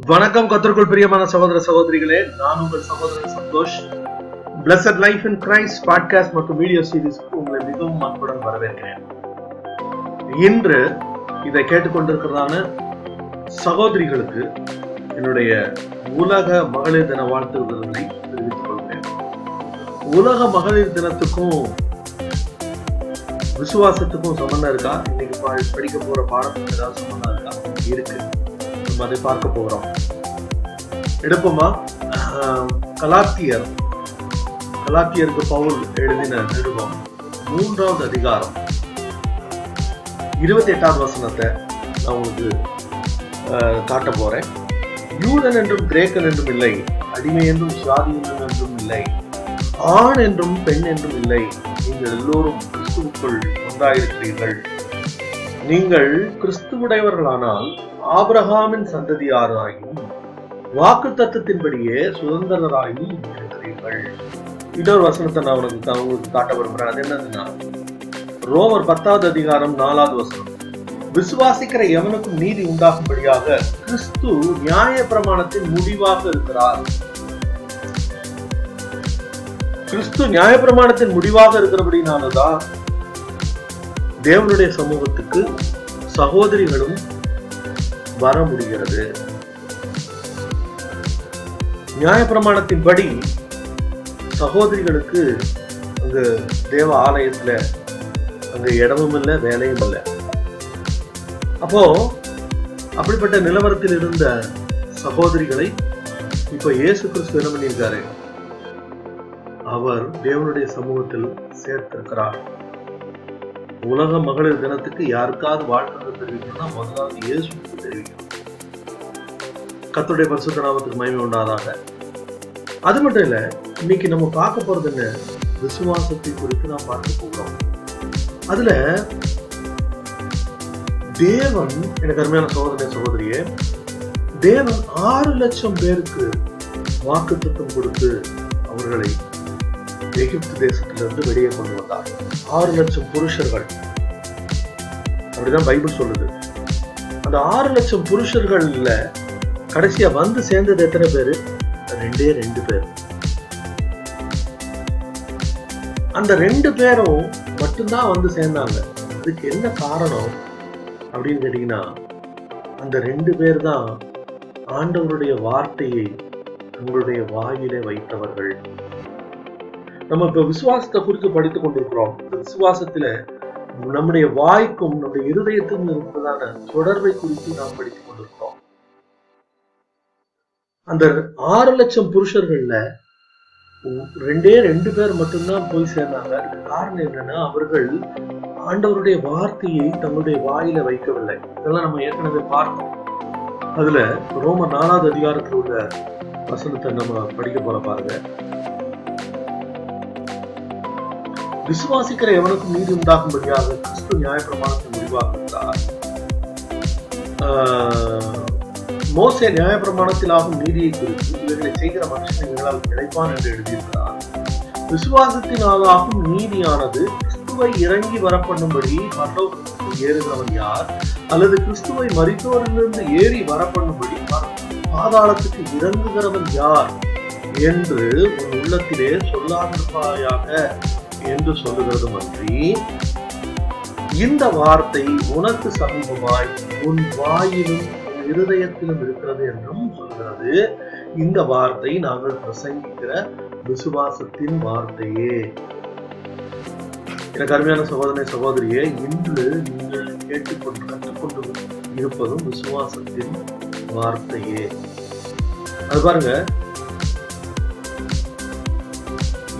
வணக்கம் கத்திற்குள் பிரியமான சகோதர சகோதரிகளே. நான் உங்கள் சகோதரன் Santhosh. Blessed life in Christ podcast மற்றும் வீடியோ சீரிஸ்க்கு உங்களை மிகவும் அன்புடன் வரவேற்கிறேன். இன்று இதை கேட்டுக்கொண்டிருக்கிறதான சகோதரிகளுக்கு என்னுடைய உலக மகளிர் தின வாழ்த்துக்களை தெரிவித்துக் கொள்கிறேன். உலக மகளிர் தினத்துக்கும் விசுவாசத்துக்கும் சம்பந்தம் இருக்கா? இன்னைக்கு பா- படிக்க போற பாடத்துக்கு ஏதாவது சம்பந்தம் இருக்கா? இருக்கு. என்பதை பார்க்க போகிறோம் எடுப்போமா? கலாத்தியர். கலாத்தியருக்கு பவுல் எழுதின நிருபம். மூன்றாவது அதிகாரம். இருபத்தி எட்டாவது வசனத்தை நான் உங்களுக்கு காட்ட போறேன். யூதன் என்றும் கிரேக்கன் என்றும் இல்லை. அடிமை என்றும் சுவாதீனம் என்றும் இல்லை. ஆண் என்றும் பெண் என்றும் இல்லை. நீங்கள் எல்லோரும் கிறிஸ்துவுக்குள் ஒன்றாயிருக்கிறீர்கள். நீங்கள் கிறிஸ்துவுடையவர்களானால் ஆபிரஹாமின் சந்ததியாராயும் வாக்கு தத்துவத்தின்படியே சுதந்திரராயும் இருக்கிறீர்கள் இன்னொரு வசனத்தை நான் உனக்கு உங்களுக்கு காட்ட விரும்புகிறேன் அது என்னதுன்னா ரோமர் பத்தாவது அதிகாரம் நாலாவது வசனம். விசுவாசிக்கிற எவனுக்கும் நீதி உண்டாகும்படியாக கிறிஸ்து நியாய பிரமாணத்தின் முடிவாக இருக்கிறார். கிறிஸ்து நியாயப்பிரமாணத்தின் முடிவாக இருக்கிறபடினாலதான் தேவனுடைய சமூகத்துக்கு சகோதரிகளும் வர முடிகிறது. நியாயப்பிரமாணத்தின்படி சகோதரிகளுக்கு அங்க தேவ ஆலயத்துல அங்க இடமும் இல்லை வேலையும் இல்லை. அப்போ அப்படிப்பட்ட நிலவரத்தில் இருந்த சகோதரிகளை இப்ப இயேசு கிறிஸ்து என்ன பண்ணியிருக்காரு? அவர் தேவனுடைய சமூகத்தில் சேர்த்திருக்கிறார். உலக மகளிர் தினத்துக்கு யாருக்காவது வாழ்த்துக்கள் தெரிவிக்கணும்னா முதலாவது இயேசு. தெரிவிக்கணும் கத்துடைய பரிசுத்த நாமத்துக்கு மகிமை உண்டாதாக. அது மட்டும் இல்ல இன்னைக்கு நம்ம பார்க்க போறது என்ன? விசுவாசத்தை குறித்து நாம் பார்க்க போகிறோம் அதுல தேவன் எனக்கு அருமையான சகோதரனே சகோதரியே தேவன் ஆறு லட்சம் பேருக்கு வாக்குத்தத்தம் கொடுத்து அவர்களை எகிப்து தேசத்திலிருந்து வெளியே கொண்டு வந்தார். ஆறு லட்சம் புருஷர்கள். அப்படிதான் பைபிள் சொல்லுது. அந்த ஆறு லட்சம் புருஷர்கள்ல கடைசியா வந்து சேர்ந்தது எத்தனை பேரு? ரெண்டே ரெண்டு பேர். அந்த ரெண்டு பேரும் மட்டும்தான் வந்து சேர்ந்தாங்க. அதுக்கு என்ன காரணம் அப்படின்னு கேட்டீங்கன்னா அந்த ரெண்டு பேர் தான் ஆண்டவருடைய வார்த்தையை தங்களுடைய வாயிலே வைத்தவர்கள். நம்ம இப்ப விசுவாசத்தை குறித்து படித்துக் கொண்டிருக்கிறோம். விசுவாசத்துல நம்முடைய வாய்க்கும் நம்முடைய இருதயத்துக்கும் இருப்பதான தொடர்பை குறித்து நாம் படித்துக் கொண்டிருக்கிறோம். அந்த ஆறு லட்சம் புருஷர்கள்ல ரெண்டே ரெண்டு பேர் மட்டும்தான் போய் சேர்ந்தாங்க. அதுக்கு காரணம் என்னன்னா அவர்கள் ஆண்டவருடைய வார்த்தையை தங்களுடைய வாயில வைக்கவில்லை. இதெல்லாம் நம்ம ஏற்கனவே பார்த்தோம். அதுல ரோம நாலாவது அதிகாரத்தில் உள்ள வசனத்தை நம்ம படிக்க போற பாருங்க. விசுவாசிக்கிற எவனுக்கும் நீதி உண்டாகும்படியாக கிறிஸ்து நியாயப்பிரமாணத்தை முடிவாக்குகிறார் ஆஹ், மோசே நியாயப்பிரமாணத்தில் ஆகும் நீதியை குறித்து இவர்களை செய்கிற மனுஷன் இவர்களால் கிடைப்பான் என்று எழுதியிருக்கிறார். விசுவாசத்தினாலாகும் நீதியானது கிறிஸ்துவை இறங்கி வரப்பண்ணும்படி பரலோகத்துக்கு ஏறுகிறவன் யார்? அல்லது கிறிஸ்துவை மறித்தோரிலிருந்து ஏறி வரப்பண்ணும்படி பாதாளத்துக்கு இறங்குகிறவன் யார்? என்று உன் உள்ளத்திலே சொல்லாதிருப்பாயாக. என்று சொல்லுகிறது அன்றி இந்த வார்த்தை உனக்கு சமீபமாய் உன் வாயிலும் உன் இருதயத்திலும் இருக்கிறது என்றும் சொல்கிறது இந்த வார்த்தை நாங்கள் பிரசங்கிக்கிற விசுவாசத்தின் வார்த்தையே. எனக்கு அருமையான சகோதரனை சகோதரியே இன்று நீங்கள் கேட்டுக்கொண்டு கற்றுக்கொண்டு இருப்பதும் விசுவாசத்தின் வார்த்தையே. அது பாருங்க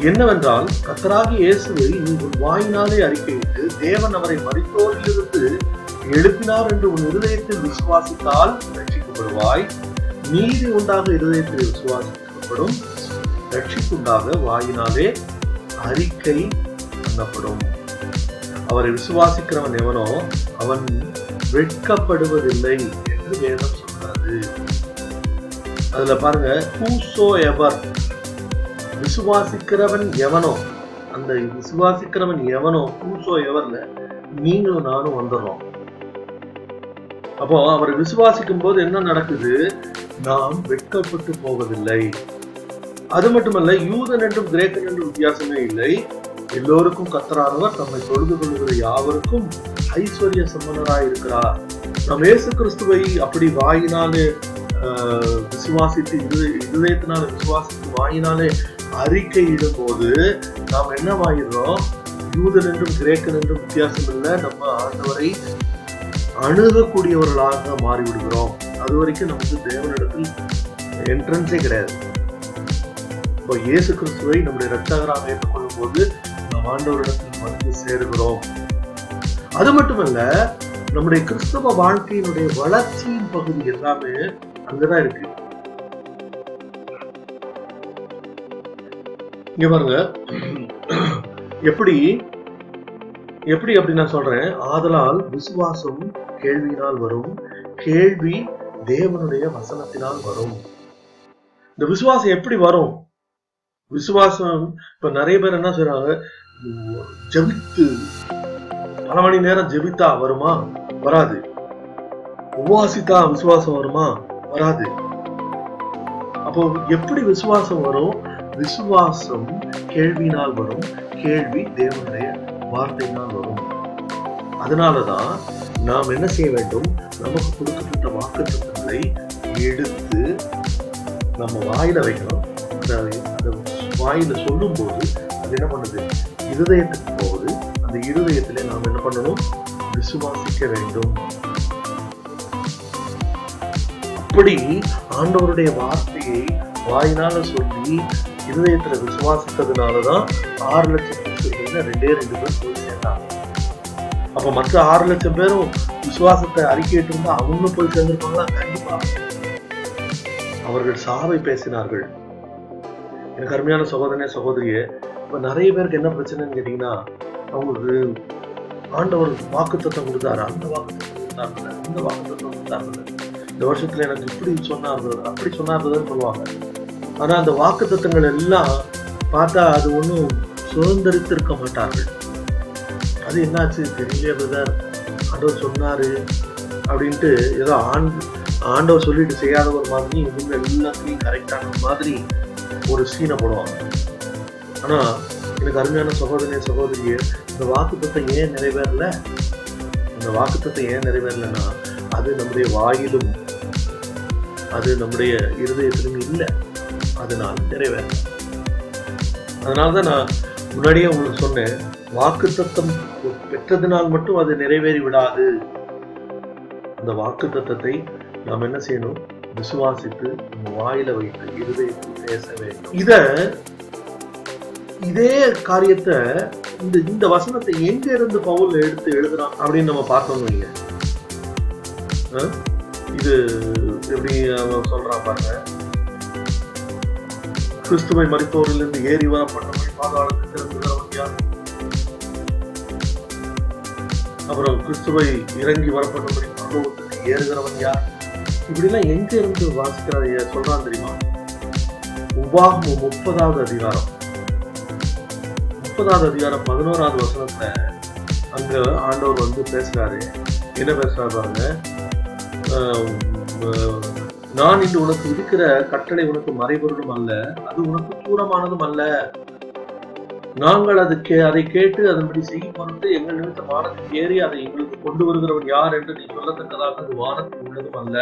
என்னவென்றால் கத்தராகி இயேசுவை நீ வாயினாலே அறிக்கையிட்டு தேவன் அவரை மறித்தோரிலிருந்து எழுப்பினார் என்று உன் இருதயத்தில் விசுவாசித்தால் ரட்சிக்கப்படுவாய் நீதி உண்டாக இருதயத்தில் விசுவாசிக்கப்படும். ரட்சிப்புண்டாக வாயினாலே அறிக்கை பண்ணப்படும். அவரை விசுவாசிக்கிறவன் எவனோ அவன் வெட்கப்படுவதில்லை என்று வேதம் சொல்கிறது. அதுல பாருங்க ஹூசோ எவர் விசுவாசிக்கிறவன் எவனோ அந்த விசுவாசிக்கிறவன் எவனோ ஹூசோ எவர்ல நீங்களும் நானும் வந்துடுறோம். அப்போ அவர் விசுவாசிக்கும் போது என்ன நடக்குது? நாம் வெட்கப்பட்டு போவதில்லை. அது மட்டுமல்ல யூதன் என்றும் கிரேக்கன் என்றும் வித்தியாசமே இல்லை. எல்லோருக்கும் கத்தரானவர் நம்மை தொழுது கொள்கிற யாவருக்கும் ஐஸ்வர்ய சம்பந்தராய் இருக்கிறார். நம் இயேசு கிறிஸ்துவை அப்படி வாயினாலே விசுவாசித்து இது இதயத்தினால விசுவாசித்து வாயினாலே அறிக்கையிடும் போது நாம் என்னவாயிடுறோம்? யூதன் என்றும் கிரேக்கன் என்றும் வித்தியாசம் இல்லை நம்ம ஆண்டவரை அணுகக்கூடியவர்களாக மாறிவிடுகிறோம். அது வரைக்கும் நமக்கு தேவனிடத்தில் என்ட்ரன்ஸே கிடையாது. இப்போ இயேசு கிறிஸ்துவை நம்முடைய ரத்தகராக ஏற்றுக்கொள்ளும் போது நாம் ஆண்டவரிடத்தில் வந்து சேருகிறோம். அது மட்டுமல்ல நம்முடைய கிறிஸ்தவ வாழ்க்கையினுடைய வளர்ச்சியின் பகுதி எல்லாமே அங்கதான் இருக்கு. இங்க பாருங்க. எப்படி எப்படி அப்படி நான் சொல்றேன்? ஆதலால் விசுவாசம் கேள்வியினால் வரும் கேள்வி தேவனுடைய வசனத்தினால் வரும். இந்த விசுவாசம் எப்படி வரும்? விசுவாசம் இப்ப நிறைய பேர் என்ன செய்றாங்க ஜெபித்து பல மணி நேரம் ஜெபித்தா வருமா? வராது. உபாசித்தா விசுவாசம் வருமா? வராது. அப்போ எப்படி விசுவாசம் வரும்? விசுவாசம் கேள்வினால் வரும் கேள்வி தேவனுடைய வார்த்தையினால் வரும். அதனாலதான் நாம் என்ன செய்ய வேண்டும்? நமக்கு கொடுக்கப்பட்ட வாக்குத்தத்தங்களை எடுத்து நம்ம வாயில வைக்கணும். அந்த அந்த வாயில சொல்லும் போது அது என்ன பண்ணுது? இருதயத்துக்கு போகுது. அந்த இருதயத்திலே நாம் என்ன பண்ணணும்? விசுவாசிக்க வேண்டும். அப்படி ஆண்டவருடைய வார்த்தையை வாயினால சொல்லி இருதயத்துல விசுவாசித்ததுனாலதான் ஆறு லட்சம் பேர் ரெண்டே ரெண்டு பேர் போய் சேர்ந்தாங்க. அப்ப மற்ற ஆறு லட்சம் பேரும் விசுவாசத்தை அறிக்கையிட்டு இருந்தா அவங்க போய் சேர்ந்திருப்பாங்களா? கண்டிப்பா. அவர்கள் சாவை பேசினார்கள். எனக்கு அருமையான சகோதரனே சகோதரியே இப்ப நிறைய பேருக்கு என்ன பிரச்சனைன்னு கேட்டீங்கன்னா அவங்களுக்கு ஆண்டவர் வாக்குத்தத்தம் கொடுத்தாரு. அந்த வாக்குத்தத்தம் கொடுத்தாருல இந்த வாக்குத்தத்தம் கொடுத்தாருல இந்த வருஷத்துல எனக்கு இப்படி சொன்னார் அப்படி சொன்னார் சொல்லுவாங்க. ஆனா அந்த வாக்குத்தத்தங்கள் எல்லாம் பார்த்தா அது ஒன்றும் சுதந்திரித்திருக்க மாட்டார்கள். அது என்னாச்சு? தெரியலையே பிரதர். ஆண்டவர் சொன்னார் அப்படின்ட்டு ஏதோ ஆண் ஆண்டவர் சொல்லிட்டு செய்யாத ஒரு மாதிரி இவங்க எல்லாத்தையும் கரெக்டான மாதிரி ஒரு சீனை போடுவாங்க. ஆனா எனக்கு அருமையான சகோதரிய சகோதரியே இந்த வாக்குத்தத்தம் ஏன் நிறைவேறல? இந்த வாக்குத்தத்தை ஏன் நிறைவேறலைன்னா அது நம்முடைய வாயிலும் அது நம்முடைய இருதயத்திலும் இல்லை. அது நான் நிறைவேறேன் அதனால அதனாலதான் நான் முன்னாடியே உங்களுக்கு சொன்னேன் வாக்குத்தத்தம் பெற்றதினால் மட்டும் அது நிறைவேறி விடாது அந்த வாக்குத்தத்தத்தை நாம் என்ன செய்யணும்? விசுவாசித்து நம்ம வாயில வைத்து இருதயத்தில் பேச வேண்டும். இத இதே காரியத்தை இந்த இந்த வசனத்தை எங்க இருந்து பவுல் எடுத்து எழுதுறான் அப்படின்னு நம்ம பார்த்தோம் வைங்க இது எப்படி அவன் சொல்றான் பாருங்க. கிறிஸ்துவை மறிப்பவரிலிருந்து ஏறி வர பண்ணவன் பாதாளத்துக்கு திறந்துகிறவன் யார் அப்புறம் கிறிஸ்துவை இறங்கி வரப்பட்டபடி அனுபவத்துக்கு ஏறுகிறவன் யார் இப்படிலாம் எங்க இருந்து வாசிக்கிறார் சொல்றான் தெரியுமா? உபாகம் முப்பதாவது அதிகாரம். முப்பதாவது அதிகாரம் பதினோராவது வசனத்துல அங்க ஆண்டவர் வந்து பேசுறாரு. என்ன பேசுறாரு பாருங்க? ஆஹ் நான் இன்று உனக்கு விதிக்கிற கட்டளை உனக்கு மறைபொருளும் அல்ல அது உனக்கு தூரமானதும் அல்ல. நாங்கள் அது கே அதை கேட்டு அதன்படி செய்யும் பொருட்டு எங்கள் நிமித்த வானத்தில் ஏறி அதை எங்களுக்கு கொண்டு வருகிறவன் யார் என்று நீ சொல்லத்தக்கதாக அது வானத்தில் உள்ளதும் அல்ல.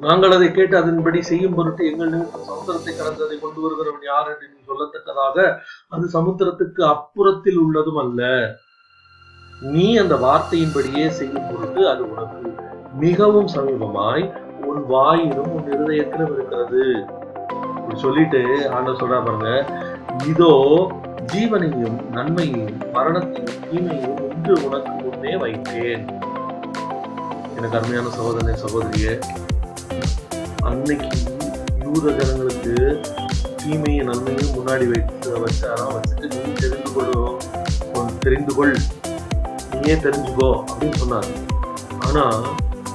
நாங்கள் அதை கேட்டு அதன்படி செய்யும் பொருட்டு எங்கள் நிமித்தம் சமுத்திரத்தை கடந்து அதை கொண்டு வருகிறவன் யார் என்று நீ சொல்லத்தக்கதாக அது சமுத்திரத்துக்கு அப்புறத்தில் உள்ளதும் அல்ல. நீ அந்த வார்த்தையின்படியே செய்யும் பொருட்டு அது உனக்கு மிகவும் சமீபமாய் உன் வாயிலும் உன் இருதயத்திலும் இருக்கிறது. சொல்லிட்டு ஆண்டவர் சொல்றா பாருங்க. இதோ ஜீவனையும் நன்மையையும் மரணத்தையும் தீமையையும் இன்று உனக்கு முன்னே வைத்தேன். எனக்கு அருமையான சகோதரனை சகோதரிய அன்னைக்கு யூத ஜனங்களுக்கு தீமையும் நன்மையும் முன்னாடி வைத்து வச்சாராம் வச்சுட்டு நீ தெரிந்து கொள்ளும் தெரிந்து கொள். நீயே தெரிஞ்சுக்கோ அப்படின்னு சொன்னார். ஆனா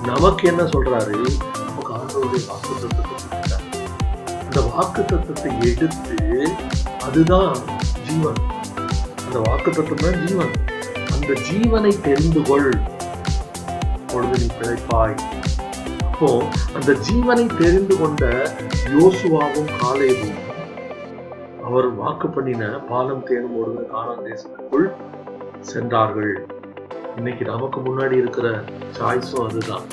நமக்கு என்ன சொல்றாரு? ஆண்டவருடைய வாக்கு தத்துவத்தை அந்த வாக்கு தத்துவத்தை எடுத்து அதுதான் ஜீவன். அந்த வாக்கு தத்துவம் தான் ஜீவன். அந்த ஜீவனை தெரிந்து கொள். பொழுது நீ பிழைப்பாய். அப்போ அந்த ஜீவனை தெரிந்து கொண்ட யோசுவாவும் காலேவும் அவர் வாக்கு பண்ணின பாலம் தேனும் ஒரு காணான் தேசத்துக்குள் சென்றார்கள். இன்னைக்கு நமக்கு முன்னாடி இருக்கிற சாய்ஸும் அதுதான்.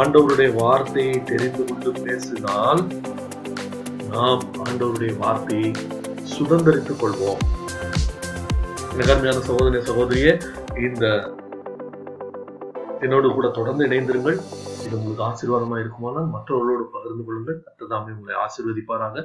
ஆண்டவருடைய வார்த்தையை தெரிந்து கொண்டு பேசினால் நாம் ஆண்டவருடைய வார்த்தையை சுதந்திரித்துக் கொள்வோம். மிகமையான சகோதரி சகோதரியே இந்த என்னோடு கூட தொடர்ந்து இணைந்திருங்கள். இது உங்களுக்கு ஆசீர்வாதமா இருக்குமானால் மற்றவர்களோடு பகிர்ந்து கொள்ளுங்கள். அத்ததாமே உங்களை ஆசீர்வதிப்பாராங்க